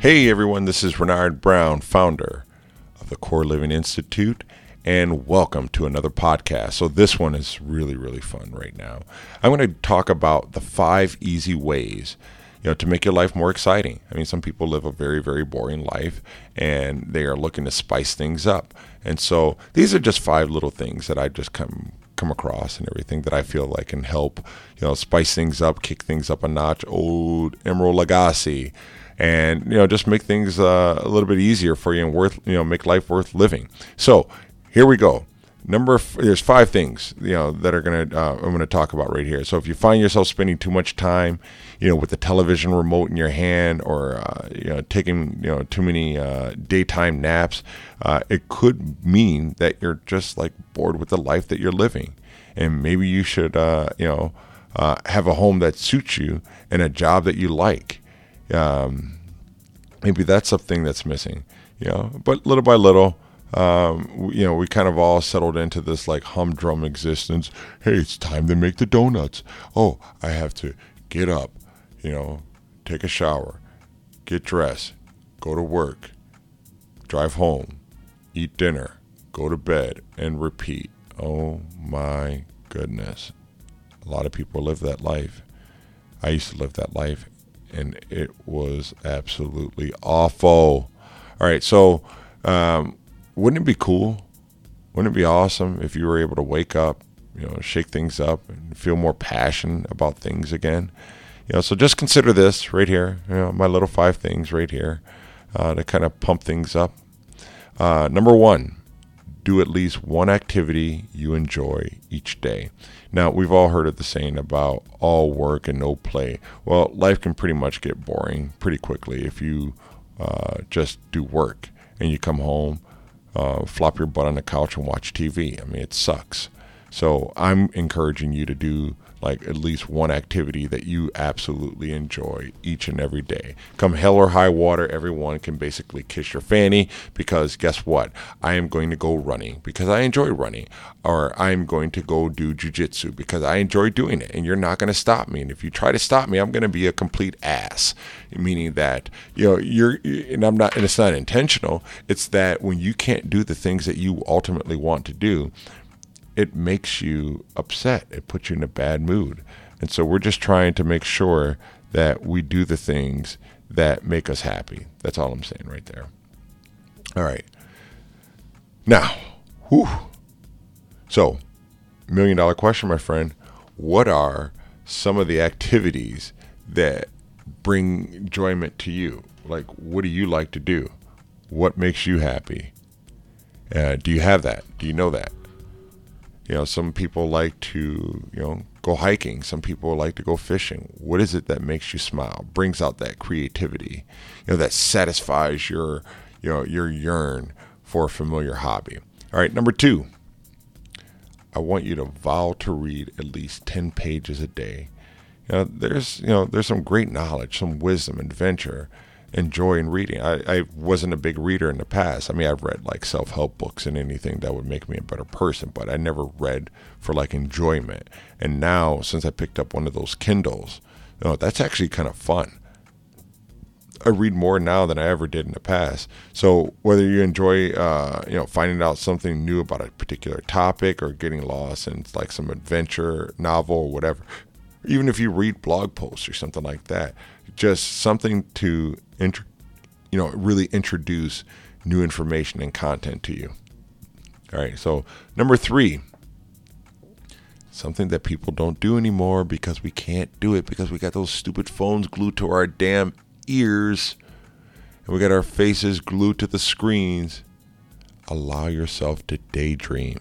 Hey everyone, this is Renard Brown, founder of the Core Living Institute, and welcome to another podcast. So, this one is really, really fun right now. I'm going to talk about the five easy ways you know, to make your life more exciting. I mean, some people live a very, very boring life and they are looking to spice things up. And so these are just five little things that I just come come across and everything that I feel like can help, you know, spice things up, kick things up a notch. Old Emeril Lagasse and you know just make things uh, a little bit easier for you and worth you know make life worth living. So here we go. Number f- there's five things you know that are gonna uh, I'm gonna talk about right here. So if you find yourself spending too much time, you know, with the television remote in your hand, or uh, you know taking you know too many uh, daytime naps, uh, it could mean that you're just like bored with the life that you're living, and maybe you should uh, you know have a home that suits you and a job that you like um, maybe that's something that's missing, you know. But little by little, um, you know, we kind of all settled into this like humdrum existence. Hey, it's time to make the donuts. Oh, I have to get up, you know, take a shower, get dressed, go to work, drive home, eat dinner, go to bed, and repeat. Oh my goodness. A lot of people live that life. I used to live that life and it was absolutely awful. All right, so um, wouldn't it be cool? Wouldn't it be awesome if you were able to wake up, you know, shake things up and feel more passion about things again? You know, so just consider this right here. You know, my little five things right here uh, to kind of pump things up. Uh, number one, do at least one activity you enjoy each day. Now, we've all heard of the saying about all work and no play. Well, life can pretty much get boring pretty quickly if you uh, just do work and you come home, uh, flop your butt on the couch and watch TV. I mean, it sucks. So I'm encouraging you to do like at least one activity that you absolutely enjoy each and every day. Come hell or high water, everyone can basically kiss your fanny because guess what? I am going to go running because I enjoy running, or I'm going to go do jujitsu because I enjoy doing it, and you're not going to stop me. And if you try to stop me, I'm going to be a complete ass. Meaning that you know you're, and I'm not, and it's not intentional. It's that when you can't do the things that you ultimately want to do, it makes you upset. It puts you in a bad mood. And so we're just trying to make sure that we do the things that make us happy. That's all I'm saying right there. All right. Now, whew. So, million dollar question, my friend. What are some of the activities that bring enjoyment to you? Like, what do you like to do? What makes you happy? Uh, do you have that? Do you know that? You know, some people like to, you know, go hiking. Some people like to go fishing. What is it that makes you smile? Brings out that creativity, you know, that satisfies your, you know, your yearn for a familiar hobby. All right, number two. I want you to vow to read at least ten pages a day. You know, there's, you know, there's some great knowledge, some wisdom, adventure enjoy in reading. I, I wasn't a big reader in the past. I mean, I've read like self help books and anything that would make me a better person, but I never read for like enjoyment. And now, since I picked up one of those Kindles, you know, that's actually kind of fun. I read more now than I ever did in the past. So whether you enjoy, uh, you know, finding out something new about a particular topic or getting lost in like some adventure novel or whatever, even if you read blog posts or something like that, just something to you know really introduce new information and content to you. All right. So number three, something that people don't do anymore because we can't do it because we got those stupid phones glued to our damn ears and we got our faces glued to the screens. Allow yourself to daydream.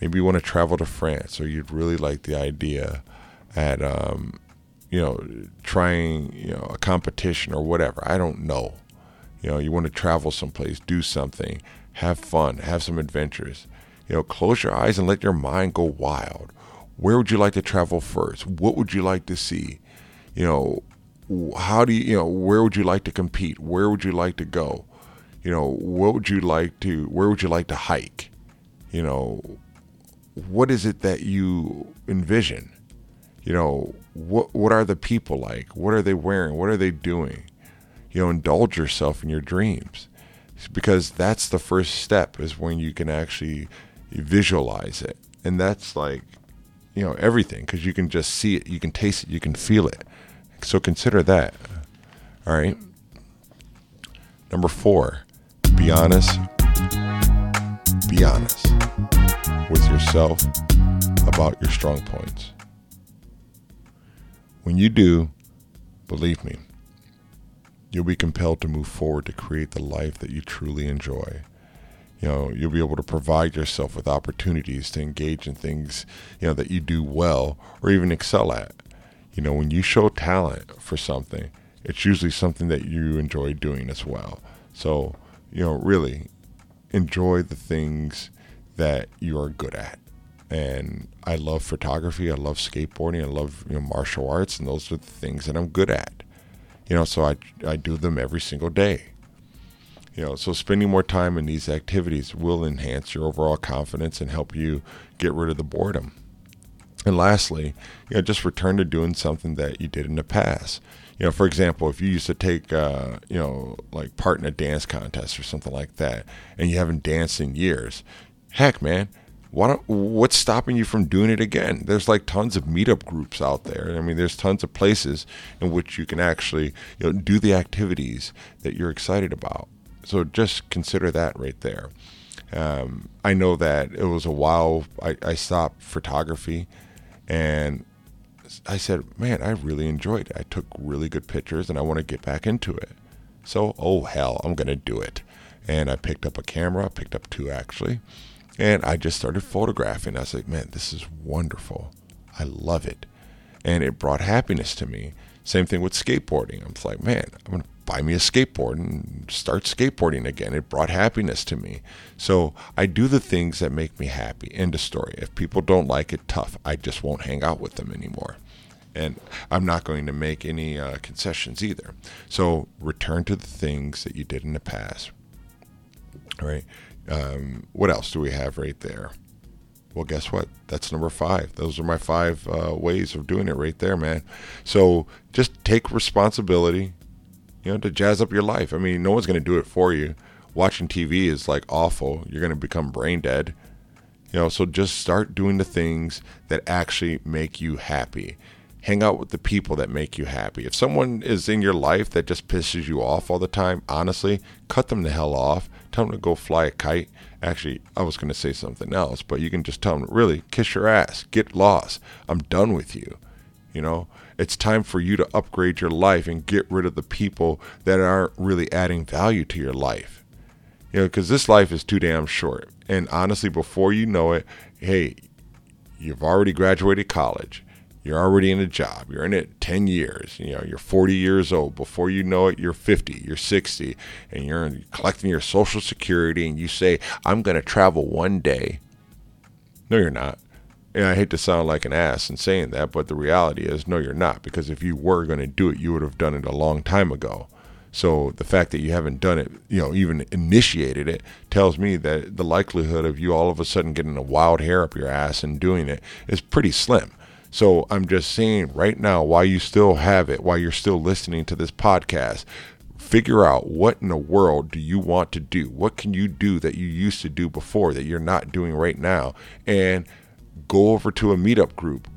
Maybe you want to travel to France or you'd really like the idea at um, you know, trying, you know, a competition or whatever. I don't know. You know, you want to travel someplace, do something, have fun, have some adventures. You know, close your eyes and let your mind go wild. Where would you like to travel first? What would you like to see? You know, how do you, you know, where would you like to compete? Where would you like to go? You know, what would you like to, where would you like to hike? You know, what is it that you envision? You know, what what are the people like? What are they wearing? What are they doing? you know, indulge yourself in your dreams because that's the first step is when you can actually visualize it. And that's like, you know, everything because you can just see it, you can taste it, you can feel it. So consider that. All right. Number four, be honest. Be honest with yourself about your strong points. When you do, believe me, you'll be compelled to move forward to create the life that you truly enjoy. You know, you'll be able to provide yourself with opportunities to engage in things, you know, that you do well or even excel at. You know, when you show talent for something, it's usually something that you enjoy doing as well. So, you know, really enjoy the things that you are good at. And I love photography, I love skateboarding, I love you know martial arts, and those are the things that I'm good at. You know, so I I do them every single day. You know, so spending more time in these activities will enhance your overall confidence and help you get rid of the boredom. And lastly, you know, just return to doing something that you did in the past. You know, for example, if you used to take, uh, you know, like part in a dance contest or something like that, and you haven't danced in years, heck, man, what's stopping you from doing it again? There's like tons of meetup groups out there. I mean, there's tons of places in which you can actually, you know, do the activities that you're excited about. So just consider that right there. Um, I know that it was a while I, I stopped photography and I said, man, I really enjoyed it. I took really good pictures and I want to get back into it. So, oh hell, I'm going to do it. And I picked up a camera, I picked up two actually, and I just started photographing. I was like, man, this is wonderful. I love it. And it brought happiness to me. Same thing with skateboarding. I'm like, man, I'm going to buy me a skateboard and start skateboarding again. It brought happiness to me. So I do the things that make me happy. End of story. If people don't like it, tough. I just won't hang out with them anymore. And I'm not going to make any uh, concessions either. So return to the things that you did in the past. All right. Um, what else do we have right there? Well, guess what? That's number five. Those are my five uh, ways of doing it right there, man. So just take responsibility, you know, to jazz up your life. I mean, no one's going to do it for you. Watching TV is like awful. You're going to become brain dead. You know, so just start doing the things that actually make you happy. Hang out with the people that make you happy. If someone is in your life that just pisses you off all the time, honestly, cut them the hell off tell them to go fly a kite. Actually, I was going to say something else, but you can just tell them, really, kiss your ass, get lost. I'm done with you. You know, it's time for you to upgrade your life and get rid of the people that aren't really adding value to your life. You know, because this life is too damn short. And honestly, before you know it, hey, you've already graduated college. You're already in a job. You're in it 10 years. You know, you're 40 years old. Before you know it, you're 50, you're 60, and you're collecting your social security and you say, "I'm going to travel one day." No, you're not. And I hate to sound like an ass in saying that, but the reality is no you're not because if you were going to do it, you would have done it a long time ago. So the fact that you haven't done it, you know, even initiated it, tells me that the likelihood of you all of a sudden getting a wild hair up your ass and doing it is pretty slim. So I'm just saying right now, while you still have it, while you're still listening to this podcast, figure out what in the world do you want to do? What can you do that you used to do before that you're not doing right now? And go over to a meetup group.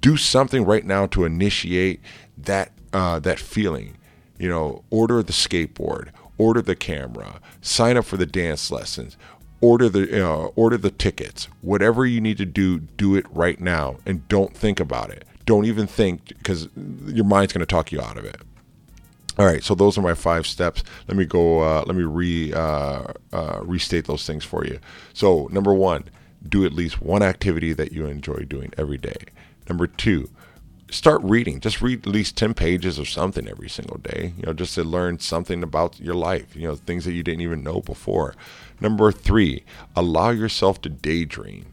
Do something right now to initiate that uh, that feeling. You know, order the skateboard, order the camera, sign up for the dance lessons, order the uh, order the tickets. Whatever you need to do do it right now and don't think about it. Don't even think because your mind's going to talk you out of it. All right so those are my five steps. Let me go uh, let me re uh, uh restate those things for you. So number one do at least one activity that you enjoy doing every day. Number two start reading. Just read at least 10 pages of something every single day, you know, just to learn something about your life, you know, things that you didn't even know before. Number three, allow yourself to daydream.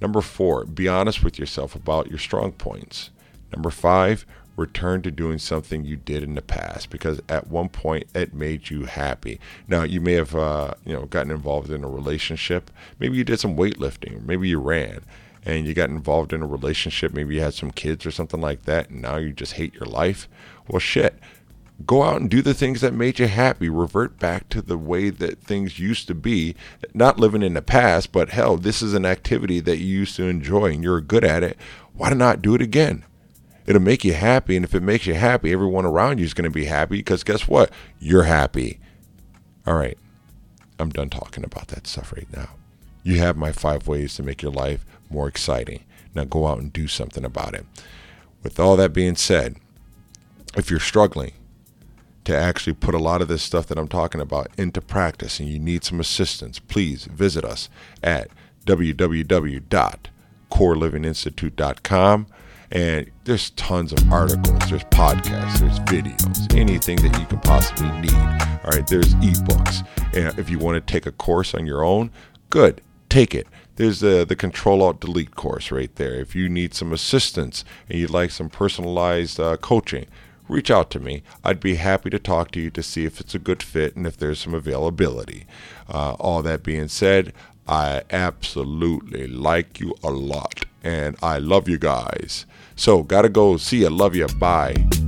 Number four, be honest with yourself about your strong points. Number five, return to doing something you did in the past because at one point it made you happy. Now you may have uh, you know gotten involved in a relationship. Maybe you did some weightlifting. Maybe you ran and you got involved in a relationship, maybe you had some kids or something like that, and now you just hate your life. Well, shit. go out and do the things that made you happy. Revert back to the way that things used to be. Not living in the past, but hell, this is an activity that you used to enjoy and you're good at it. Why not do it again? It'll make you happy. And if it makes you happy, everyone around you is going to be happy because guess what? You're happy. All right. I'm done talking about that stuff right now. You have my five ways to make your life more exciting. Now go out and do something about it. With all that being said, if you're struggling to actually put a lot of this stuff that I'm talking about into practice and you need some assistance, please visit us at www.corelivinginstitute.com. And there's tons of articles, there's podcasts, there's videos, anything that you can possibly need. All right, there's ebooks. And if you want to take a course on your own, good, take it. There's the, the Control Alt Delete course right there. If you need some assistance and you'd like some personalized uh, coaching, reach out to me. I'd be happy to talk to you to see if it's a good fit and if there's some availability. Uh, all that being said, I absolutely like you a lot and I love you guys. So, gotta go. See ya. Love ya. Bye.